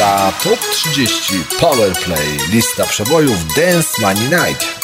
lista Top 30 Powerplay, lista przebojów Dance Money Night.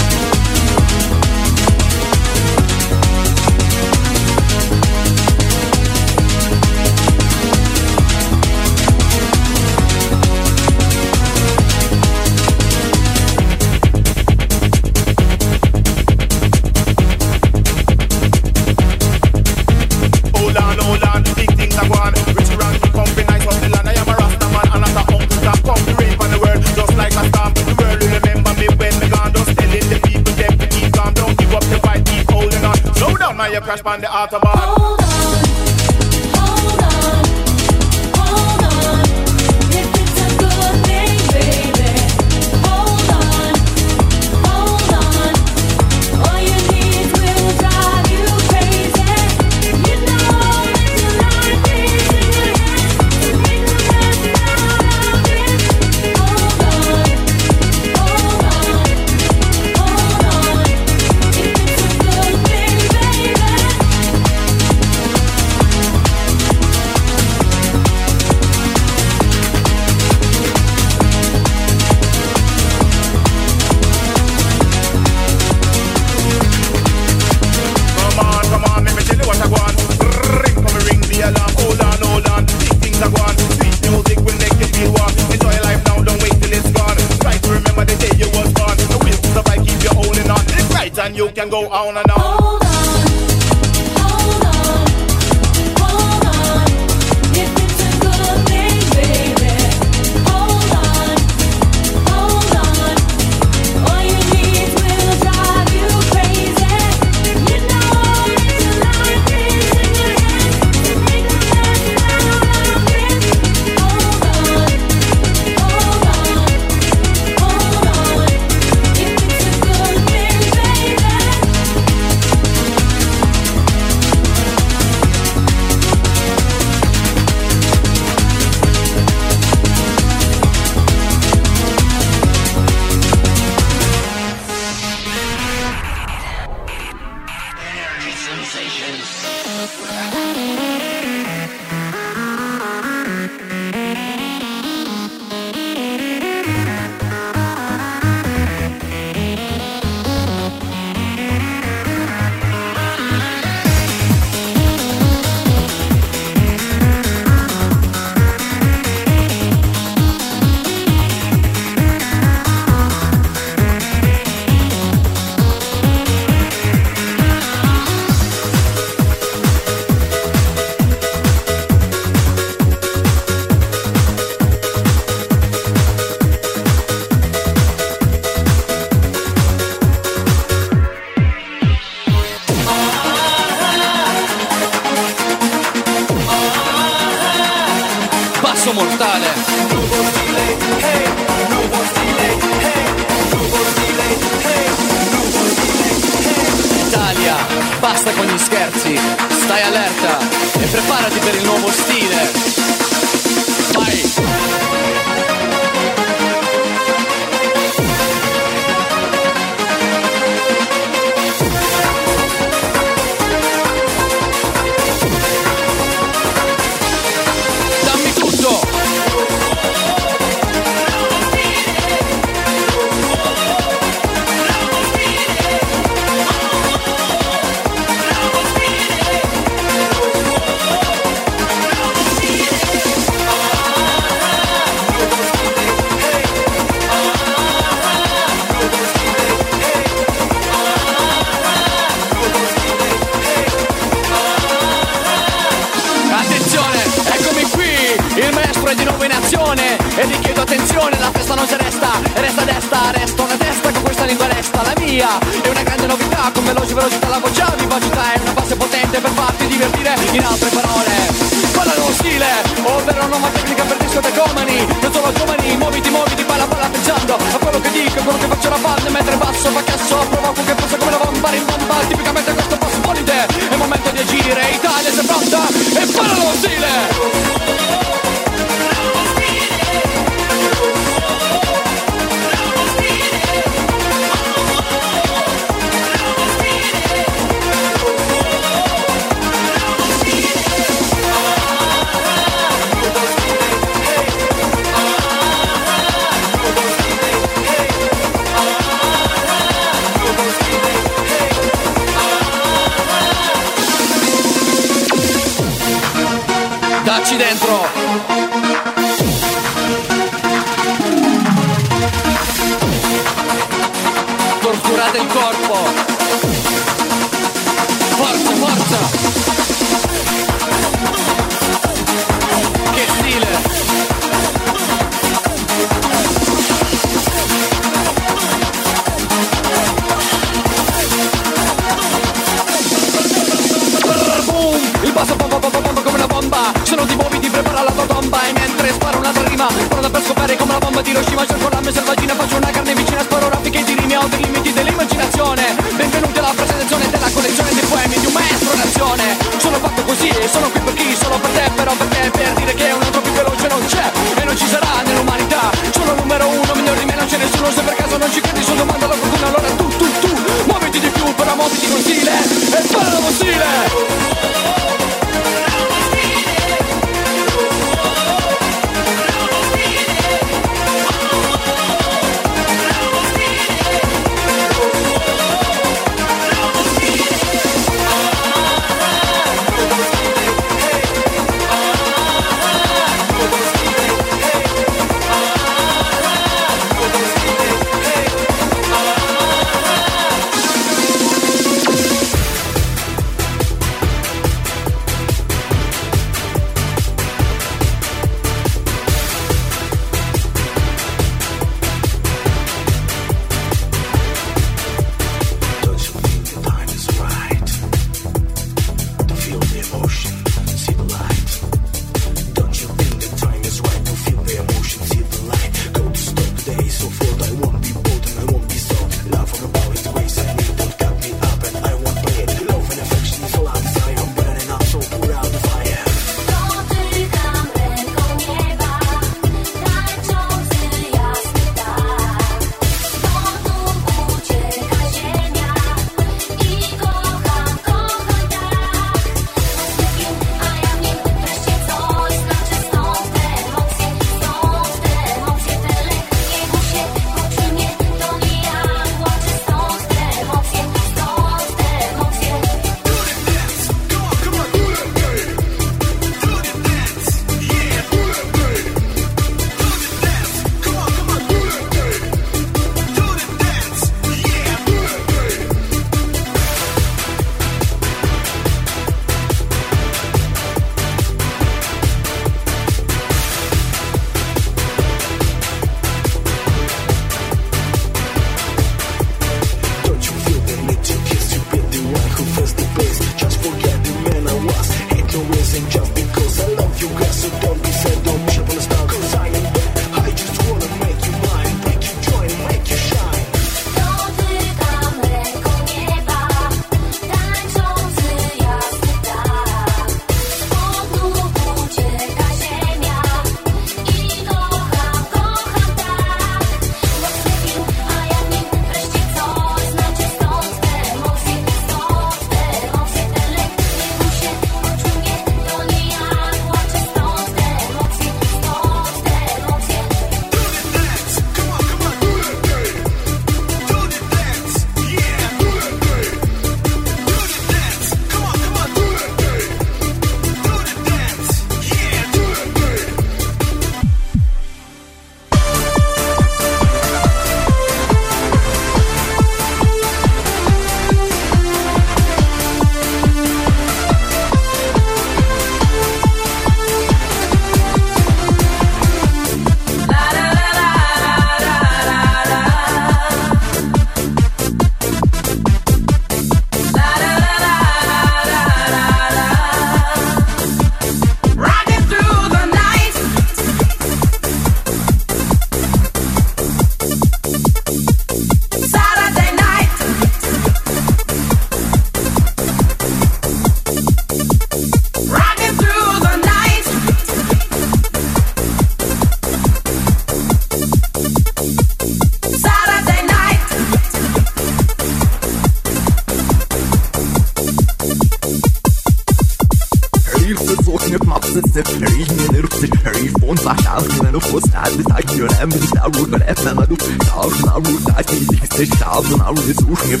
Uf.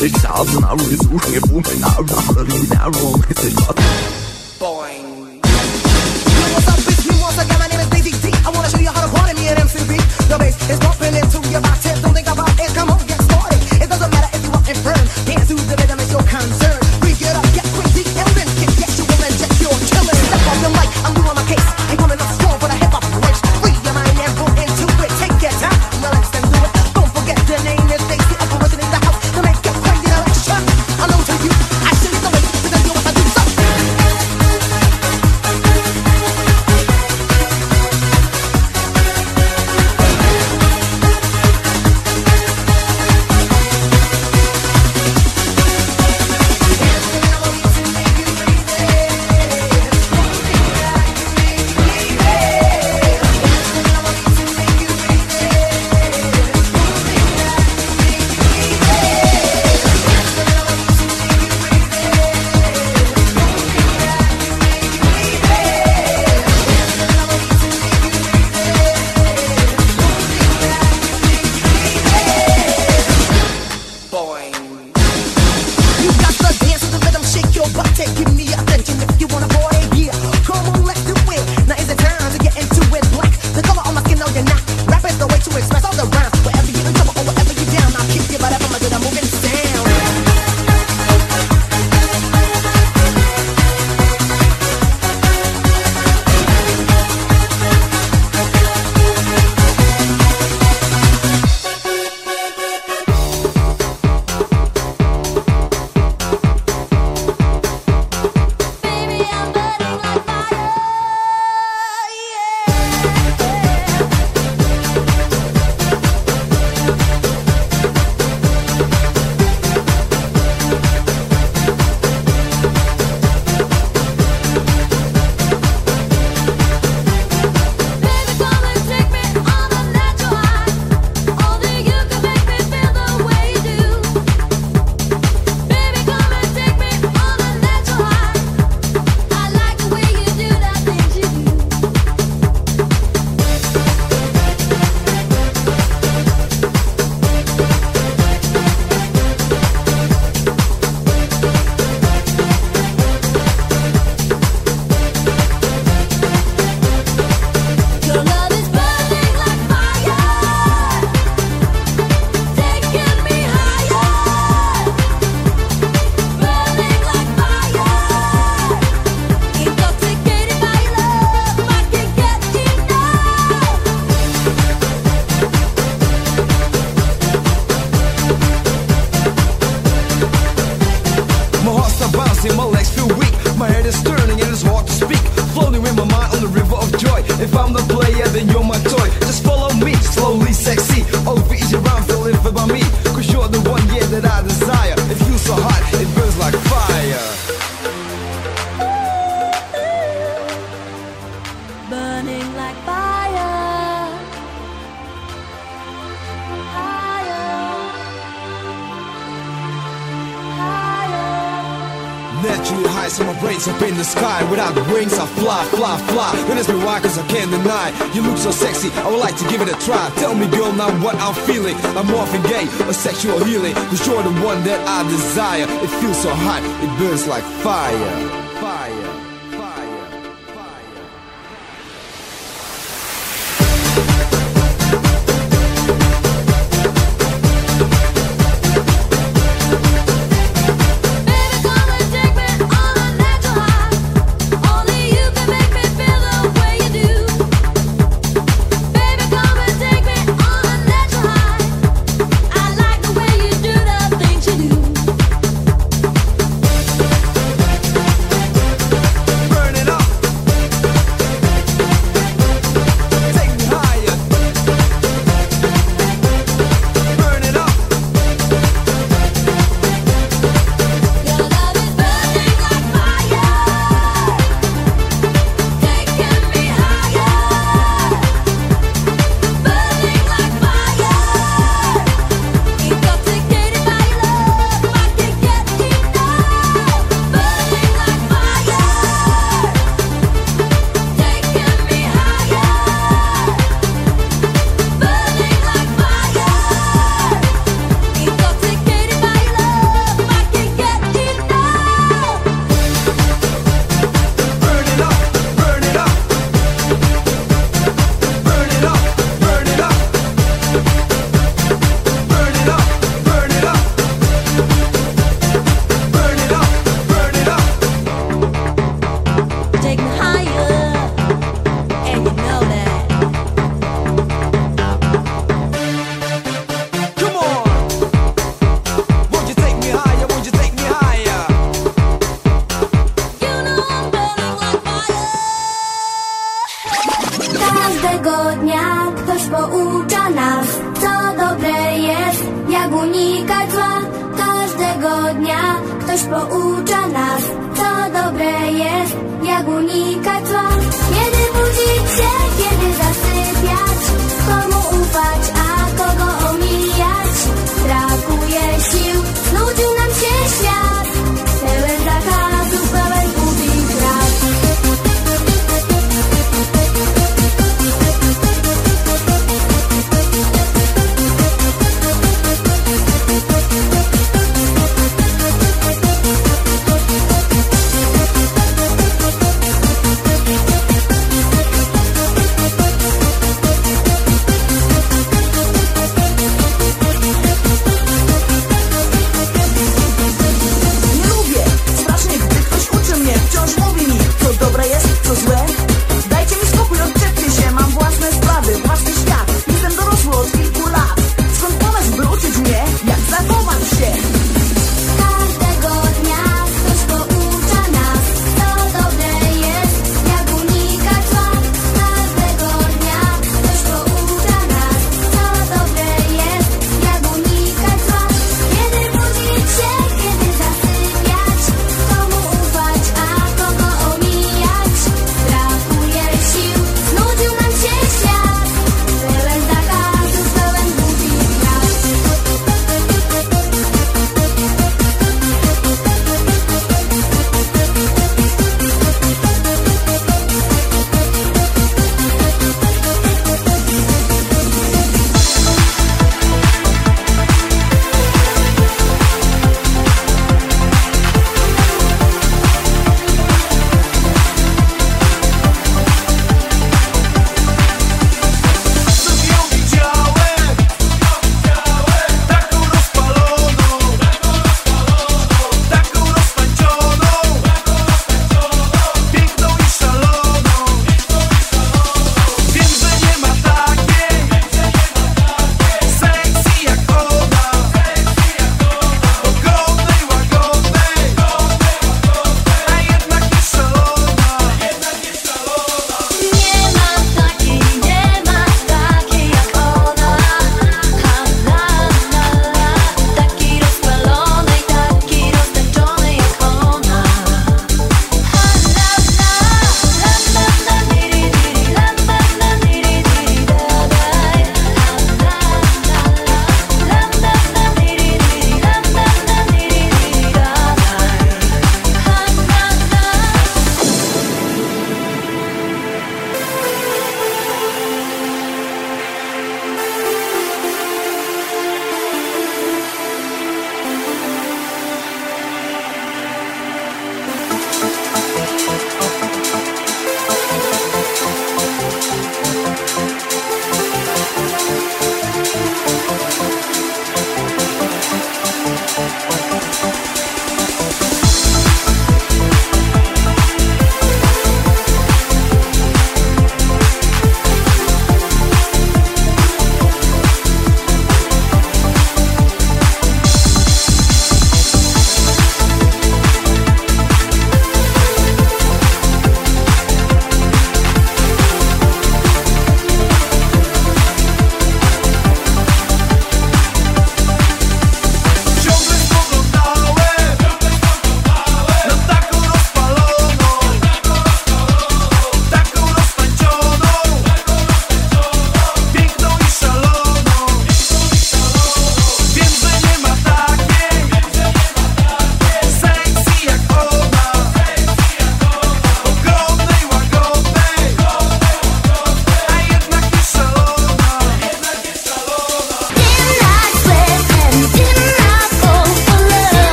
Ich saß und ist ursprünglich, na, na, na, na, You look so sexy, I would like to give it a try. Tell me, girl, now what I'm feeling. I'm often gay or sexual healing. Cause you're the one that I desire. It feels so hot, it burns like fire. co dobre jest, co złe?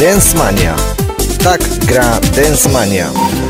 Dance Mania. Tak gra Dance Mania.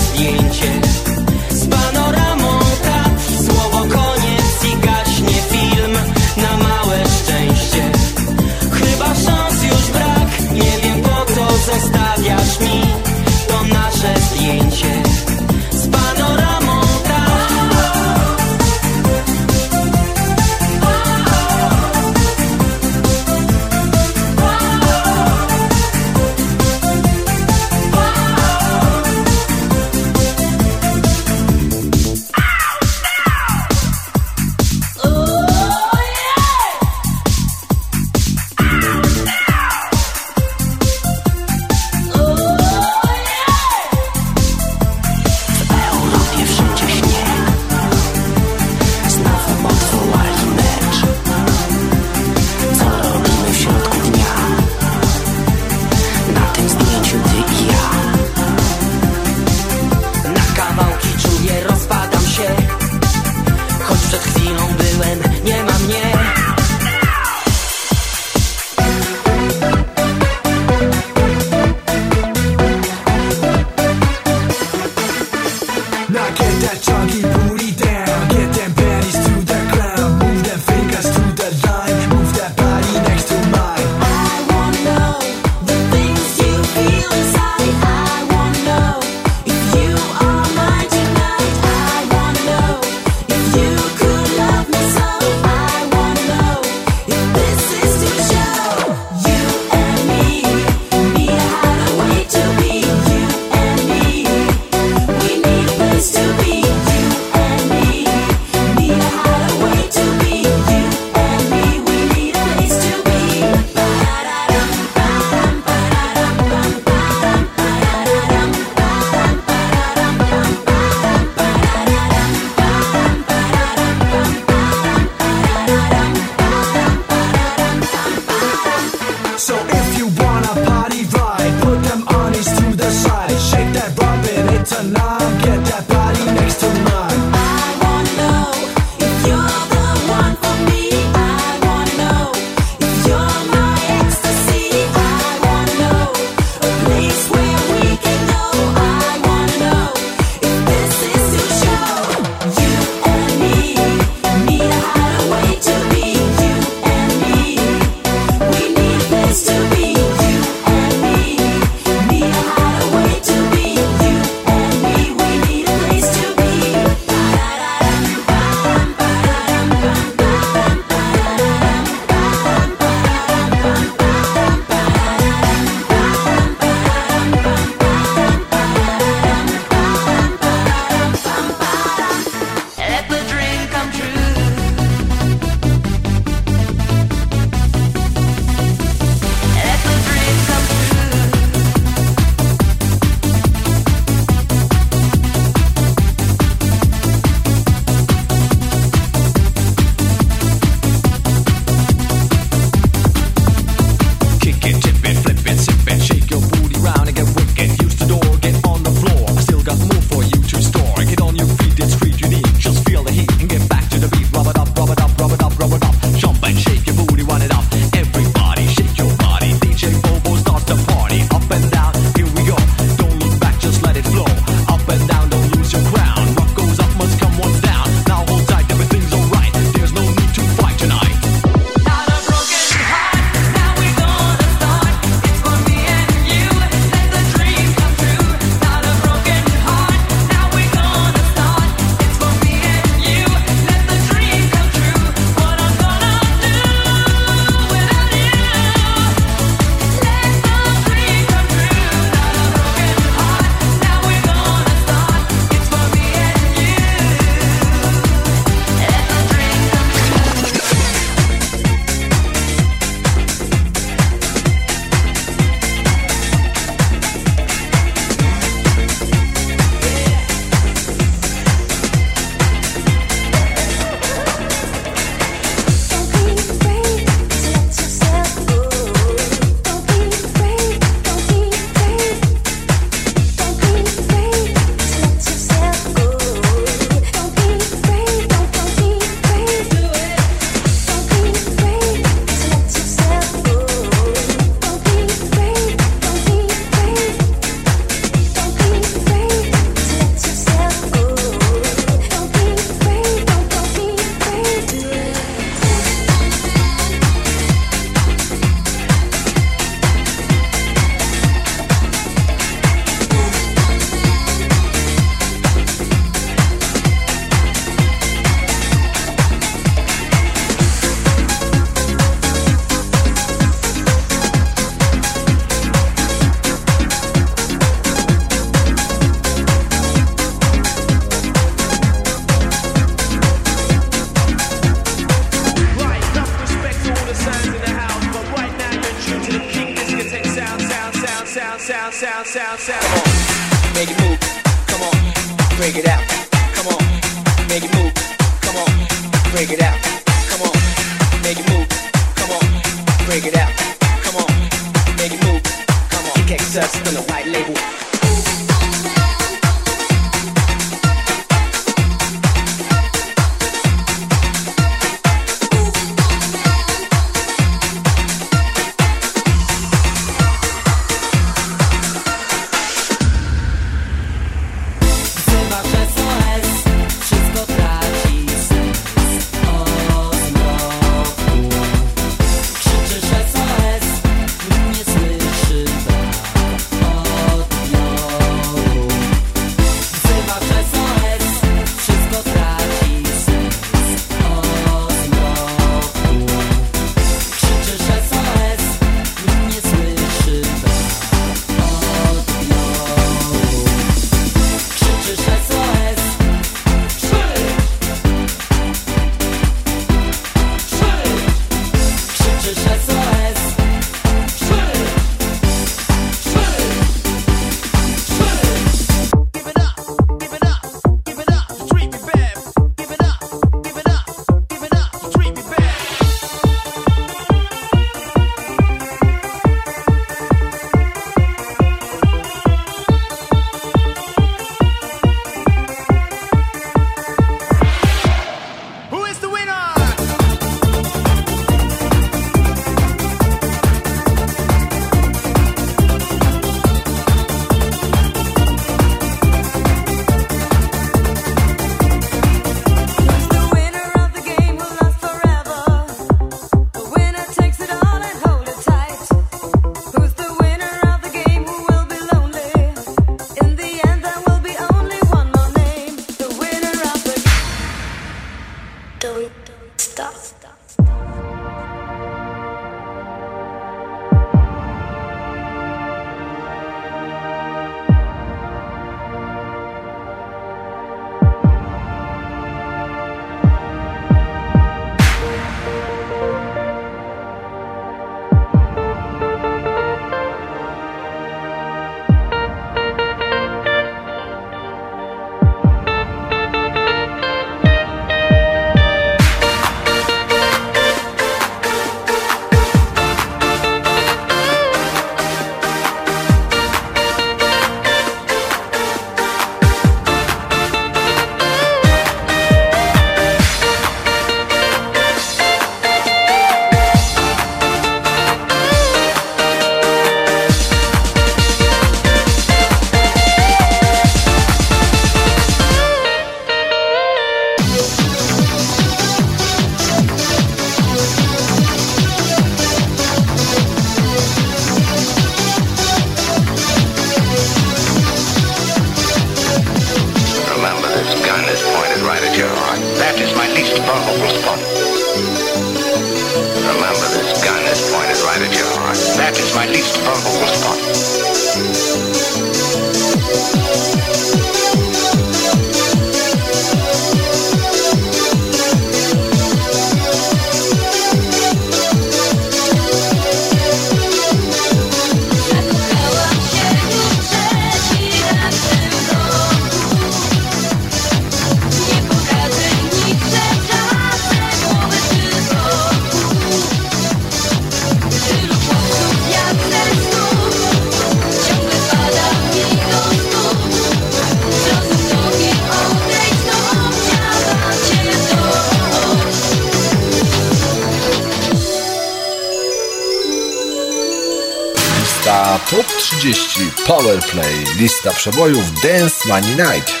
Lista Top 30 Powerplay. Lista przebojów Dance Money Night.